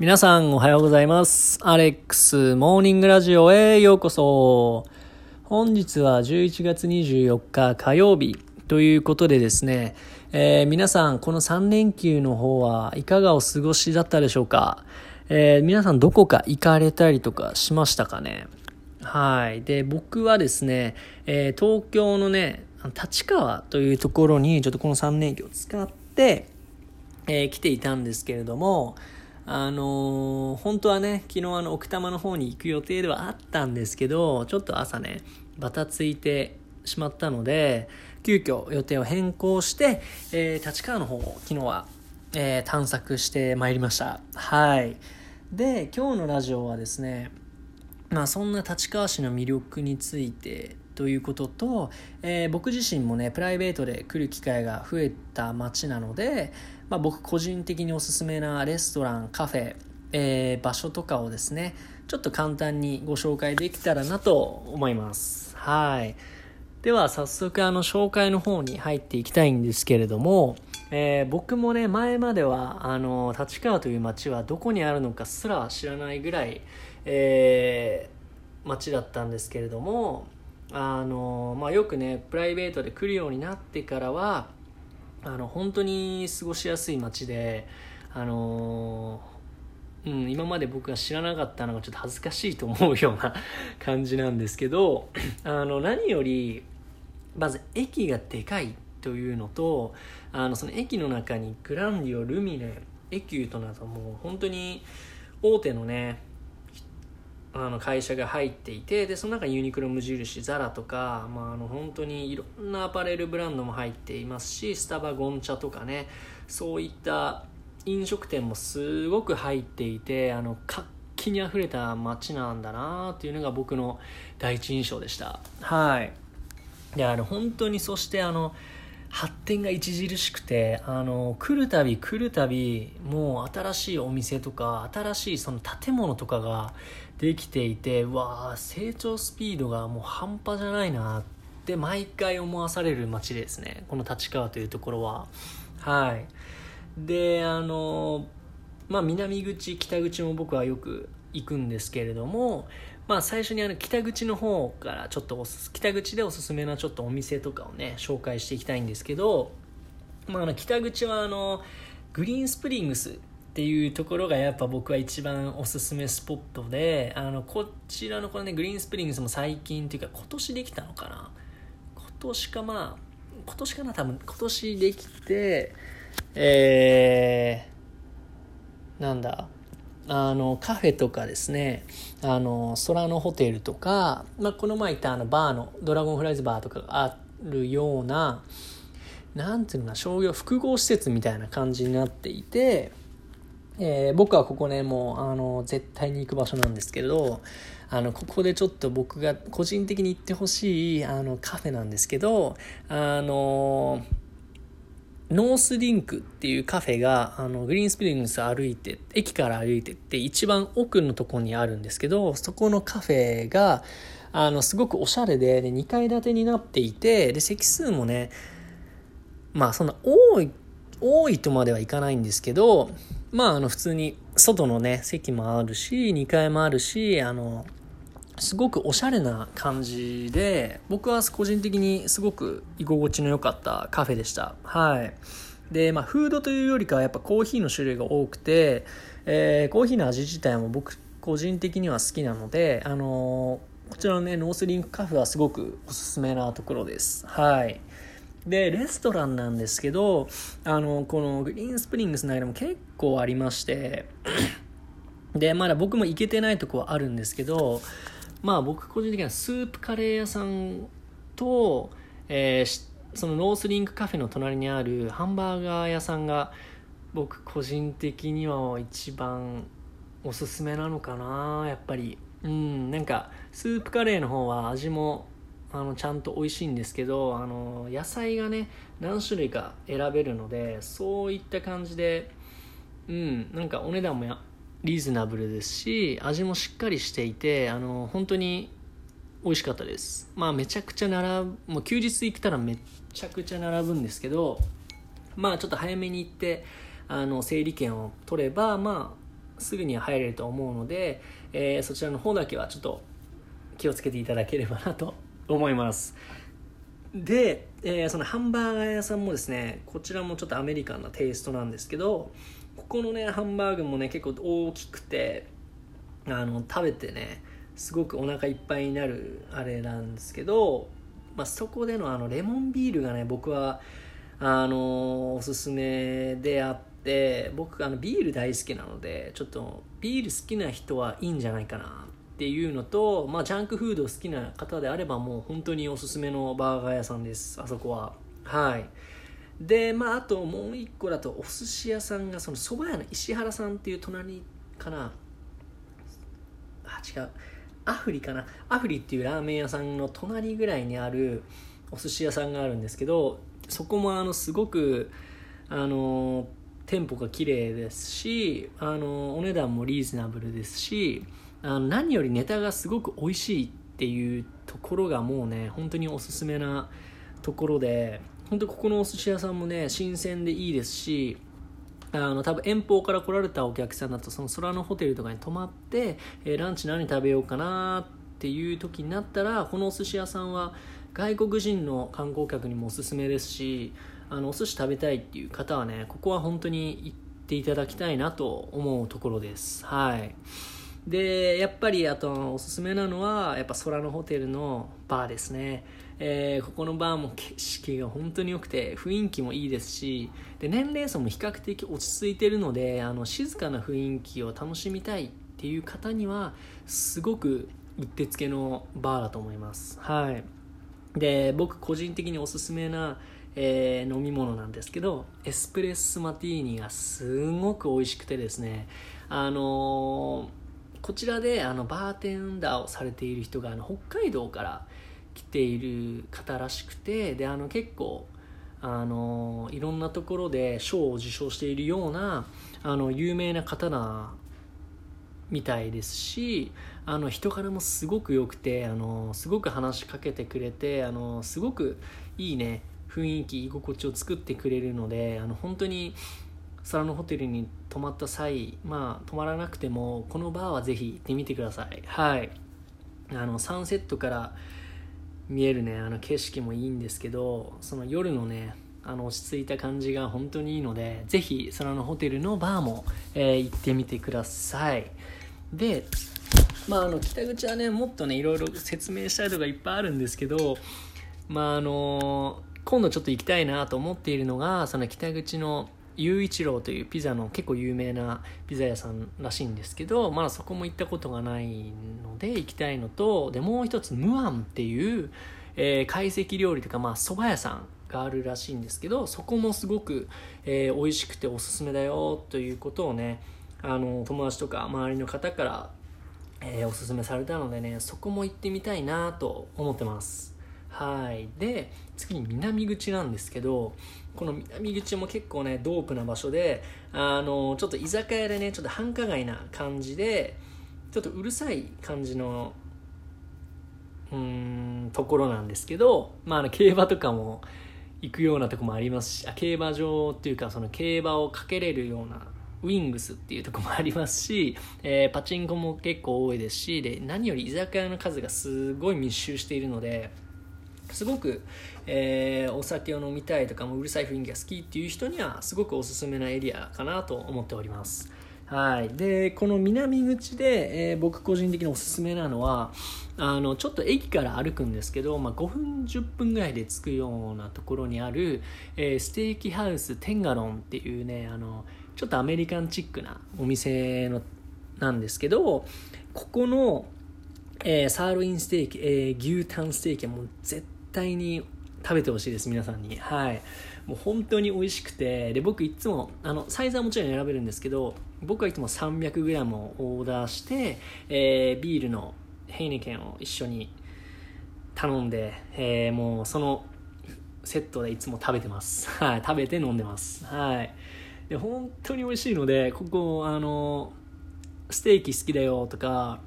皆さんおはようございます。アレックスモーニングラジオへようこそ。本日は11月24日火曜日ということでですね、えー皆さんこの3連休の方はいかがお過ごしだったでしょうか、えー皆さんどこか行かれたりとかしましたかね？はい。で、僕はですね、えー東京のね、立川というところにちょっとこの3連休を使って、え来ていたんですけれども、あのー本当はね、昨日あの奥多摩の方に行く予定ではあったんですけど、ちょっと朝ね、バタついてしまったので、急遽予定を変更して、えー立川の方を昨日は、えー探索してまいりました。はい。で、今日のラジオはですね、まあ、そんな立川市の魅力についてということと、えー僕自身もねプライベートで来る機会が増えた街なので、まあ、僕個人的におすすめなレストランカフェ、えー場所とかをですねちょっと簡単にご紹介できたらなと思います。はい。では早速あの紹介の方に入っていきたいんですけれども、えー僕もね前まではあの立川という街はどこにあるのかすら知らないぐらい、えー街だったんですけれどもあの、まあ、よくねプライベートで来るようになってからはあの本当に過ごしやすい街であのうん、今まで僕が知らなかったのがちょっと恥ずかしいと思うような 感じなんですけどあの何よりまず駅がでかい。というのとあのその駅の中にグランディオルミネエキューとなどもう本当に大手のねあの会社が入っていてでその中にユニクロ無印ザラとか、まあ、あの本当にいろんなアパレルブランドも入っていますしスタバゴンチャとかねそういった飲食店もすごく入っていてあの活気にあふれた街なんだなっていうのが僕の第一印象でした。はい。であの本当にそしてあの発展が著しくてあの来るたび来るたびもう新しいお店とか新しいその建物とかができていてうわあ成長スピードがもう半端じゃないなって毎回思わされる街ですね。この立川というところは。はい。であのまあ南口北口も僕はよく行くんですけれどもまあ最初にあの北口の方からちょっと北口でおすすめなちょっとお店とかをね紹介していきたいんですけど、まあ、あの北口はあのグリーンスプリングスっていうところがやっぱ僕は一番おすすめスポットであのこちらのこのねグリーンスプリングスも最近っていうか今年できたのかな。今年かまあ今年かな多分今年できてえー、なんだ？あのカフェとかですねあの空のホテルとか、まあ、この前行ったあのバーのドラゴンフライズバーとかがあるようななんていうのかな商業複合施設みたいな感じになっていて、えー僕はここねもうあの絶対に行く場所なんですけどあのここでちょっと僕が個人的に行ってほしいあのカフェなんですけどあのノースリンクっていうカフェがあのグリーンスプリングス歩いて駅から歩いてって一番奥のとこにあるんですけどそこのカフェがあのすごくおしゃれでで2階建てになっていてで席数もねまあそんな多い多いとまではいかないんですけどまああの普通に外のね席もあるし2階もあるしあのすごくおしゃれな感じで僕は個人的にすごく居心地の良かったカフェでした。はい。でまあフードというよりかはやっぱコーヒーの種類が多くて、えーコーヒーの味自体も僕個人的には好きなのであのーこちらのねノースリンクカフェはすごくおすすめなところです。はい。でレストランなんですけどあのこのグリーンスプリングスの間も結構ありましてでまだ僕も行けてないとこはあるんですけどまあ僕個人的にはスープカレー屋さんと、えーそのノースリンクカフェの隣にあるハンバーガー屋さんが僕個人的には一番おすすめなのかなやっぱり。うんなんかスープカレーの方は味もあのちゃんと美味しいんですけどあの野菜がね何種類か選べるのでそういった感じでうんなんかお値段もやリーズナブルですし味もしっかりしていてあの本当に美味しかったです。まあめちゃくちゃ並ぶもう休日行ったらめちゃくちゃ並ぶんですけどまあちょっと早めに行ってあの整理券を取ればまあすぐには入れると思うので、えー、そちらの方だけはちょっと気をつけていただければなと 思います。で、えー、そのハンバーガー屋さんもですねこちらもちょっとアメリカンなテイストなんですけどここのねハンバーグもね結構大きくてあの食べてねすごくお腹いっぱいになるあれなんですけど、まあ、そこでのあのレモンビールがね僕はあのおすすめであって僕あのビール大好きなのでちょっとビール好きな人はいいんじゃないかなっていうのと、まあ、ジャンクフード好きな方であればもう本当におすすめのバーガー屋さんですあそこは。はい。でまああともう一個だとお寿司屋さんがその蕎麦屋の石原さんっていう隣かなあ違うアフリかな？アフリっていうラーメン屋さんの隣ぐらいにあるお寿司屋さんがあるんですけどそこもあのすごくあの店舗が綺麗ですしあのお値段もリーズナブルですしあの何よりネタがすごく美味しいっていうところがもうね本当におすすめなところで本当ここのお寿司屋さんもね新鮮でいいですしあの多分遠方から来られたお客さんだとその空のホテルとかに泊まって、えー、ランチ何食べようかなっていう時になったらこのお寿司屋さんは外国人の観光客にもおすすめですしあのお寿司食べたいっていう方はねここは本当に行っていただきたいなと思うところです。はい。でやっぱりあとおすすめなのはやっぱ空のホテルのバーですね。えー、ここのバーも景色が本当に良くて雰囲気もいいですしで年齢層も比較的落ち着いてるのであの静かな雰囲気を楽しみたいっていう方にはすごくうってつけのバーだと思います。はい。で僕個人的におすすめな、えー、飲み物なんですけどエスプレッソマティーニがすごく美味しくてですねあのー、こちらであのバーテンダーをされている人があの北海道から来ている方らしくてであの結構あのいろんなところで賞を受賞しているようなあの有名な方なみたいですしあの人柄もすごく良くてあのすごく話しかけてくれてあのすごくいいね雰囲気居心地を作ってくれるのであの本当に空のホテルに泊まった際まあ泊まらなくてもこのバーはぜひ行ってみてください。はい。あのサンセットから見えるねあの景色もいいんですけどその夜のねあの落ち着いた感じが本当にいいのでぜひ空のホテルのバーも、えー、行ってみてください。でまああの北口はねもっとねいろいろ説明したいとかいっぱいあるんですけどまああの今度ちょっと行きたいなと思っているのがその北口の雄一郎というピザの結構有名なピザ屋さんらしいんですけどまだそこも行ったことがないので行きたいのとでもう一つムアンっていう、えー、懐石料理とかまあ蕎麦屋さんがあるらしいんですけどそこもすごく、えー、美味しくておすすめだよということをねあの友達とか周りの方から、えー、おすすめされたのでねそこも行ってみたいなと思ってます。はい。で次に南口なんですけどこの南口も結構ねドープな場所であのちょっと居酒屋でねちょっと繁華街な感じでちょっとうるさい感じのうんところなんですけど、まあ、あの競馬とかも行くようなとこもありますしあ競馬場っていうかその競馬をかけれるようなウィングスっていうとこもありますし、えー、パチンコも結構多いですしで何より居酒屋の数がすごい密集しているのですごく、えー、お酒を飲みたいとかもうるさい雰囲気が好きっていう人にはすごくおすすめなエリアかなと思っております。はい、でこの南口で、えー、僕個人的におすすめなのはあのちょっと駅から歩くんですけど、まあ、5分10分ぐらいで着くようなところにある、えー、ステーキハウステンガロンっていうねあのちょっとアメリカンチックなお店のなんですけどここの、えー、サーロインステーキ、えー、牛タンステーキはもう絶対に食べてほしいです皆さんにはいもう本当に美味しくてで僕いつもあのサイズはもちろん選べるんですけど僕はいつも 300g をオーダーして、えー、ビールのヘイネケンを一緒に頼んで、えー、もうそのセットでいつも食べてます。はい、食べて飲んでます。はい。で、本当に美味しいので、ここ、あの、ステーキ好きだよとか、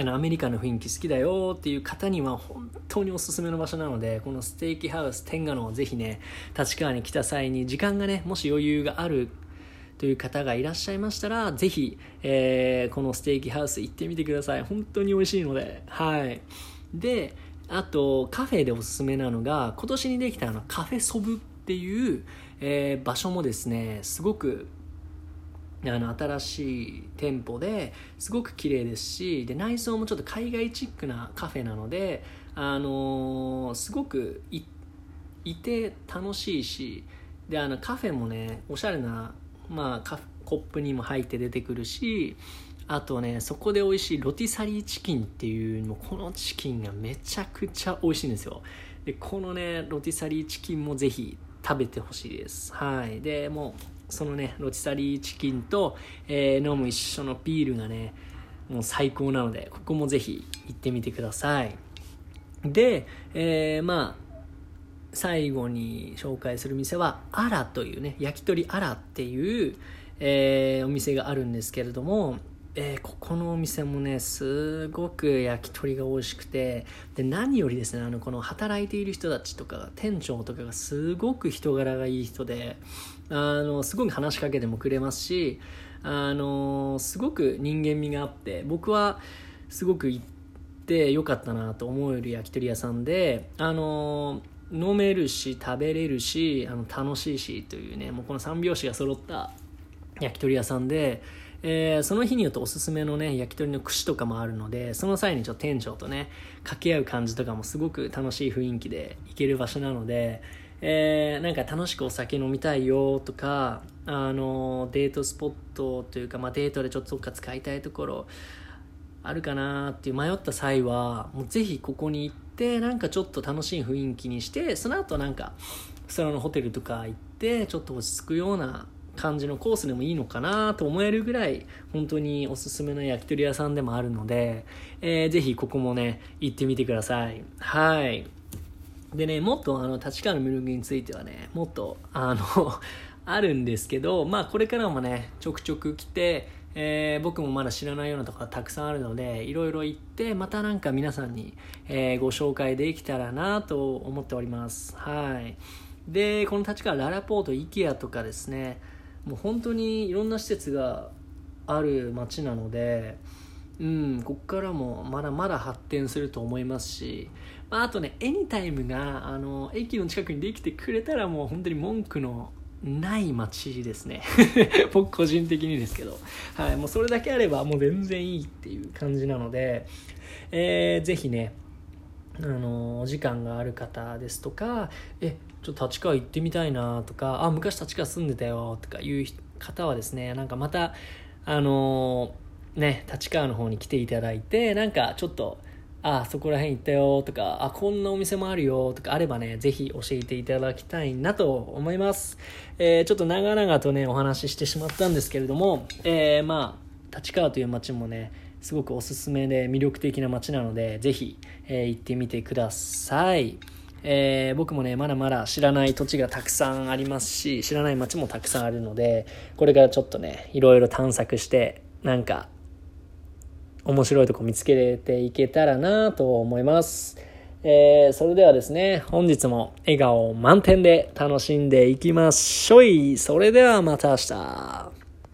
アメリカの雰囲気好きだよっていう方には本当におすすめの場所なので、このステーキハウス天下のをぜひね、立川に来た際に時間がね、もし余裕があるという方がいらっしゃいましたら、ぜひ、えー、このステーキハウス行ってみてください。本当に美味しいので。はい。で、あと、カフェでおすすめなのが、今年にできたあのカフェソブっていう、えー、場所もですね、すごくあの新しい店舗ですごく綺麗ですしで内装もちょっと海外チックなカフェなので、あのー、すごくいて楽しいしであのカフェもねおしゃれな、まあ、コップにも入って出てくるしあとねそこで美味しいロティサリーチキンっていうもこのチキンがめちゃくちゃ美味しいんですよ。でこのねロティサリーチキンもぜひ食べてほしいです。はい。でもうそのねロティサリーチキンと、えー、飲む一緒のビールがねもう最高なのでここもぜひ行ってみてください。で、えー、まあ最後に紹介する店はアラというね焼き鳥アラっていう、えー、お店があるんですけれどもえー、ここのお店もねすごく焼き鳥が美味しくてで何よりですねあのこの働いている人たちとか店長とかがすごく人柄がいい人であのすごく話しかけてもくれますしあのすごく人間味があって僕はすごく行ってよかったなと思える焼き鳥屋さんであの飲めるし食べれるしあの楽しいしというねもうこの3拍子が揃った焼き鳥屋さんでえー、その日によっておすすめのね、焼き鳥の串とかもあるので、その際にちょっと店長とね、掛け合う感じとかもすごく楽しい雰囲気で行ける場所なので、えー、なんか楽しくお酒飲みたいよとか、あの、デートスポットというか、まあ、デートでちょっとどっか使いたいところ、あるかなっていう迷った際は、もうぜひここに行って、なんかちょっと楽しい雰囲気にして、その後なんか、そのホテルとか行って、ちょっと落ち着くような感じのコースでもいいのかなと思えるぐらい本当におすすめの焼き鳥屋さんでもあるので、えー、ぜひここもね行ってみてください。はい。でねもっとあの立川のミルクについてはねもっとあの あるんですけどまあこれからもねちょくちょく来てえー、僕もまだ知らないようなところがたくさんあるのでいろいろ行ってまたなんか皆さんに、えー、ご紹介できたらなと思っております。はい。でこの立川ララポート IKEA とかですねもう本当にいろんな施設がある街なので、うん、ここからもまだまだ発展すると思いますし、まあ、あとね、エニタイムがあの駅の近くにできてくれたらもう本当に文句のない街ですね。僕個人的にですけど、はい、もうそれだけあればもう全然いいっていう感じなので、えー、ぜひねあのお時間がある方ですとかえちょっと立川行ってみたいなとかあ昔立川住んでたよとかいう方はですねなんかまたあのね立川の方に来ていただいてなんかちょっとあそこら辺行ったよとかあこんなお店もあるよとかあればねぜひ教えていただきたいなと思います、えー、ちょっと長々とねお話ししてしまったんですけれども、えー、まあ立川という街もねすごくおすすめで魅力的な街なので、ぜひ、えー、行ってみてください。えー、僕もね、まだまだ知らない土地がたくさんありますし、知らない街もたくさんあるので、これからちょっとね、いろいろ探索して、なんか、面白いとこ見つけていけたらなと思います。えー、それではですね、本日も笑顔満点で楽しんでいきましょい。それではまた明日。